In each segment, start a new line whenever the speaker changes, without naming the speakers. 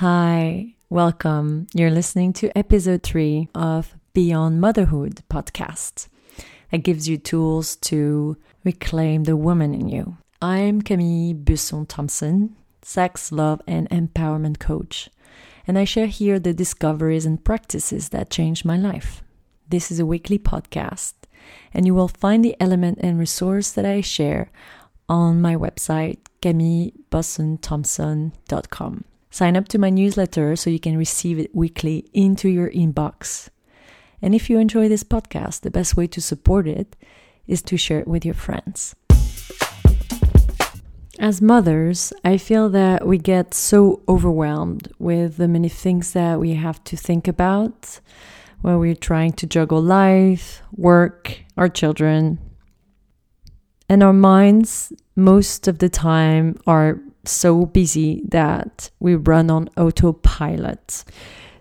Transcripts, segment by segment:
Hi, welcome. You're listening to episode three of Beyond Motherhood podcast that gives you tools to reclaim the woman in you. I'm Camille Busson Thompson, sex, love, and empowerment coach, and I share here the discoveries and practices that changed my life. This is a weekly podcast, and you will find the element and resource that I share on my website, camillebussonThompson.com. Sign up to my newsletter so you can receive it weekly into your inbox. And if you enjoy this podcast, the best way to support it is to share it with your friends. As mothers, I feel that we get so overwhelmed with the many things that we have to think about when we're trying to juggle life, work, our children. And our minds, most of the time, are so busy that we run on autopilot.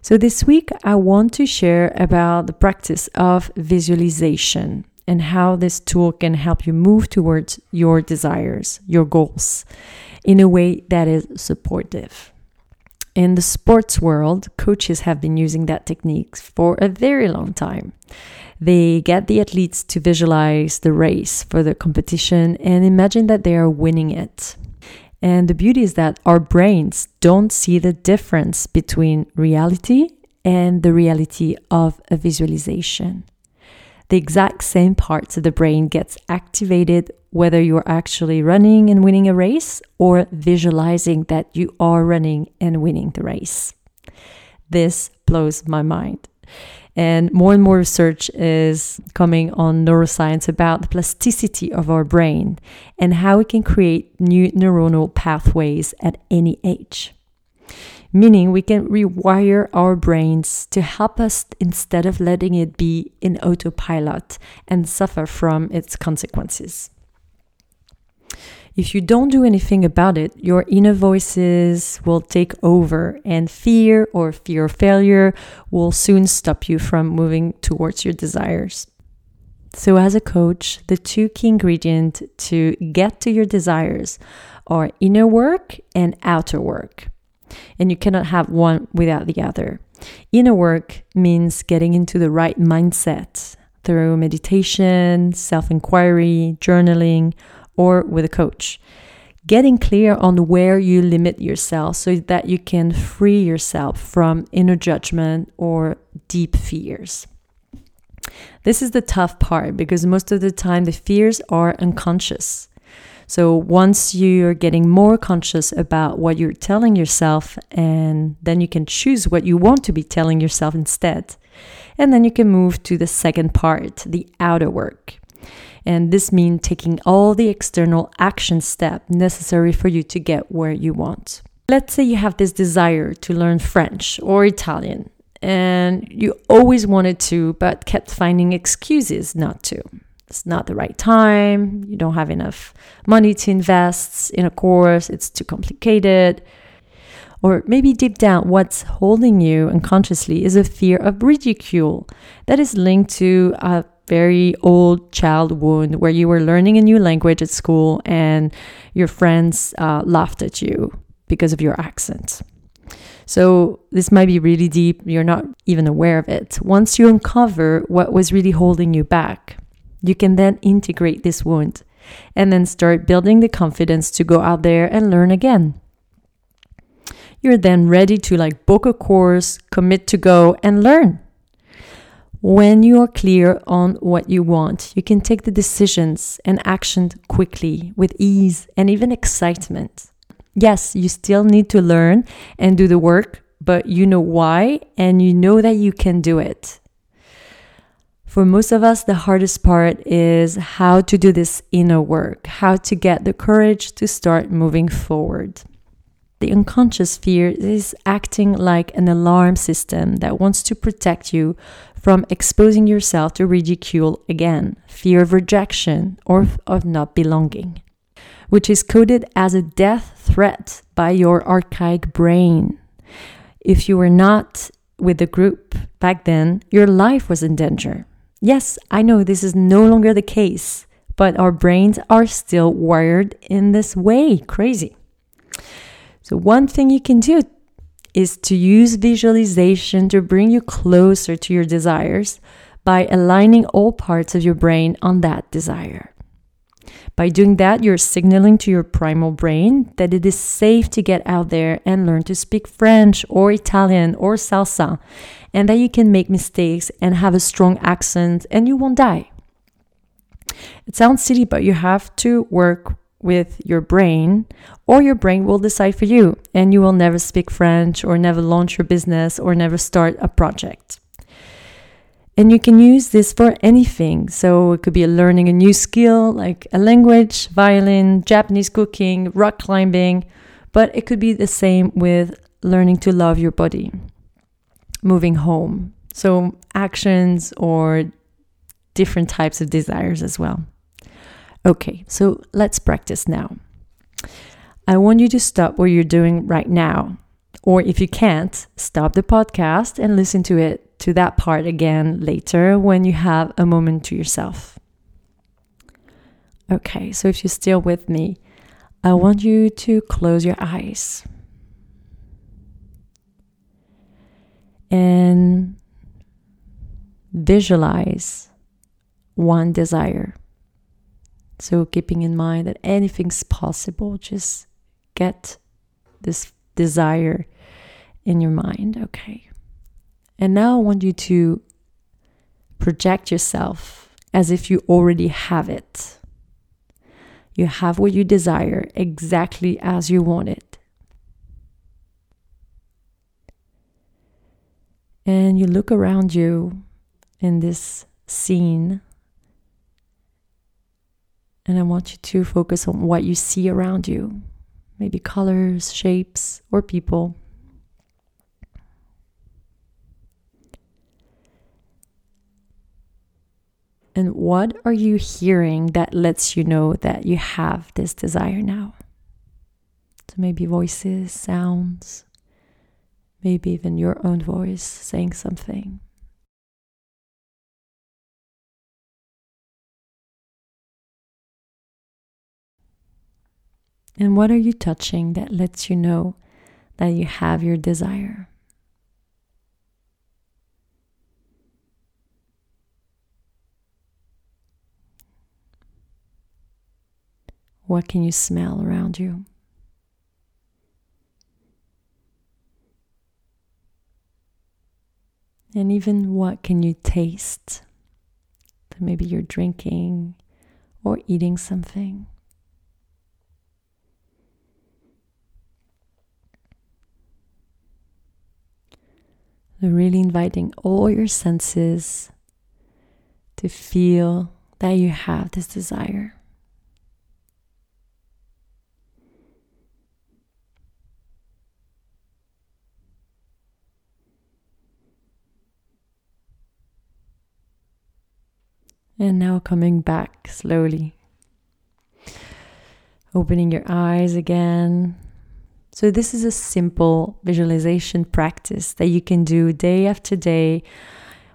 So, this week, I want to share about the practice of visualization and how this tool can help you move towards your desires, your goals, in a way that is supportive. In the sports world, coaches have been using that technique for a very long time. They get the athletes to visualize the race for the competition and imagine that they are winning it. And the beauty is that our brains don't see the difference between reality and the reality of a visualization. The exact same parts of the brain gets activated whether you're actually running and winning a race or visualizing that you are running and winning the race. This blows my mind. And more and more research is coming on neuroscience about the plasticity of our brain and how we can create new neuronal pathways at any age. Meaning, we can rewire our brains to help us instead of letting it be in autopilot and suffer from its consequences. If you don't do anything about it, your inner voices will take over, and fear or fear of failure will soon stop you from moving towards your desires. So, as a coach, the two key ingredients to get to your desires are inner work and outer work. And you cannot have one without the other. Inner work means getting into the right mindset through meditation, self inquiry, journaling, or with a coach. Getting clear on where you limit yourself so that you can free yourself from inner judgment or deep fears. This is the tough part because most of the time the fears are unconscious. So once you're getting more conscious about what you're telling yourself, and then you can choose what you want to be telling yourself instead. And then you can move to the second part, the outer work. And this means taking all the external action steps necessary for you to get where you want. Let's say you have this desire to learn French or Italian, and you always wanted to, but kept finding excuses not to. It's not the right time, you don't have enough money to invest in a course, it's too complicated. Or maybe deep down, what's holding you unconsciously is a fear of ridicule that is linked to a very old child wound where you were learning a new language at school and your friends uh, laughed at you because of your accent. So, this might be really deep, you're not even aware of it. Once you uncover what was really holding you back, you can then integrate this wound and then start building the confidence to go out there and learn again. You're then ready to like book a course, commit to go and learn. When you are clear on what you want, you can take the decisions and action quickly with ease and even excitement. Yes, you still need to learn and do the work, but you know why and you know that you can do it. For most of us, the hardest part is how to do this inner work, how to get the courage to start moving forward. The unconscious fear is acting like an alarm system that wants to protect you from exposing yourself to ridicule again, fear of rejection, or of not belonging, which is coded as a death threat by your archaic brain. If you were not with the group back then, your life was in danger. Yes, I know this is no longer the case, but our brains are still wired in this way. Crazy. So, one thing you can do is to use visualization to bring you closer to your desires by aligning all parts of your brain on that desire. By doing that, you're signaling to your primal brain that it is safe to get out there and learn to speak French or Italian or salsa, and that you can make mistakes and have a strong accent and you won't die. It sounds silly, but you have to work with your brain, or your brain will decide for you, and you will never speak French, or never launch your business, or never start a project. And you can use this for anything. So it could be learning a new skill like a language, violin, Japanese cooking, rock climbing, but it could be the same with learning to love your body, moving home. So actions or different types of desires as well. Okay, so let's practice now. I want you to stop what you're doing right now. Or if you can't, stop the podcast and listen to it to that part again later when you have a moment to yourself. Okay, so if you're still with me, I want you to close your eyes and visualize one desire. So, keeping in mind that anything's possible, just get this desire in your mind. Okay. And now I want you to project yourself as if you already have it. You have what you desire exactly as you want it. And you look around you in this scene. And I want you to focus on what you see around you maybe colors, shapes, or people. And what are you hearing that lets you know that you have this desire now? So maybe voices, sounds, maybe even your own voice saying something. And what are you touching that lets you know that you have your desire? What can you smell around you? And even what can you taste? That maybe you're drinking or eating something. Really inviting all your senses to feel that you have this desire. And now coming back slowly. Opening your eyes again. So, this is a simple visualization practice that you can do day after day,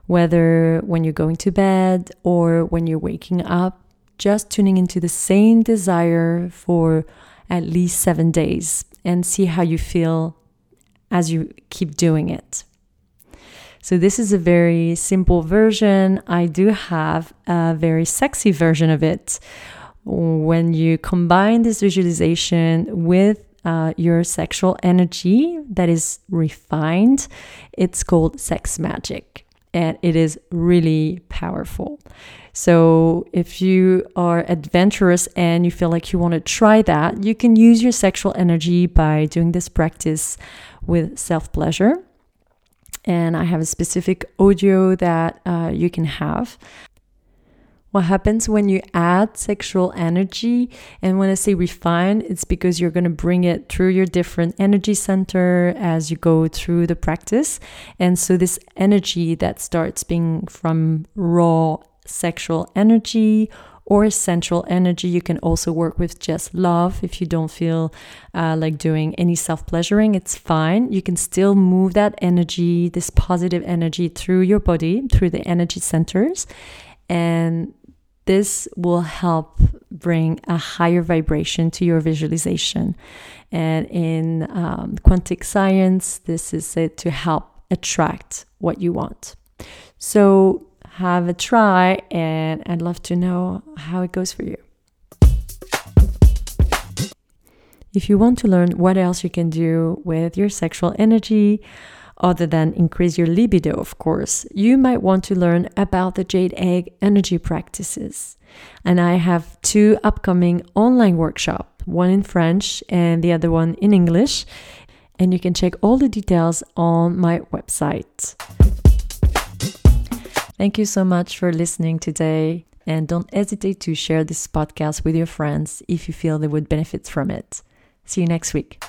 whether when you're going to bed or when you're waking up, just tuning into the same desire for at least seven days and see how you feel as you keep doing it. So this is a very simple version. I do have a very sexy version of it. When you combine this visualization with uh, your sexual energy that is refined, it's called sex magic and it is really powerful. So, if you are adventurous and you feel like you want to try that, you can use your sexual energy by doing this practice with self pleasure and I have a specific audio that uh, you can have. What happens when you add sexual energy? And when I say refine, it's because you're going to bring it through your different energy center as you go through the practice. And so, this energy that starts being from raw sexual energy or sensual energy. You can also work with just love if you don't feel uh, like doing any self pleasuring. It's fine. You can still move that energy, this positive energy, through your body, through the energy centers. And this will help bring a higher vibration to your visualization. And in um, quantic science, this is said to help attract what you want. So have a try, and I'd love to know how it goes for you. If you want to learn what else you can do with your sexual energy, other than increase your libido, of course, you might want to learn about the jade egg energy practices. And I have two upcoming online workshops, one in French and the other one in English. And you can check all the details on my website. Thank you so much for listening today. And don't hesitate to share this podcast with your friends if you feel they would benefit from it. See you next week.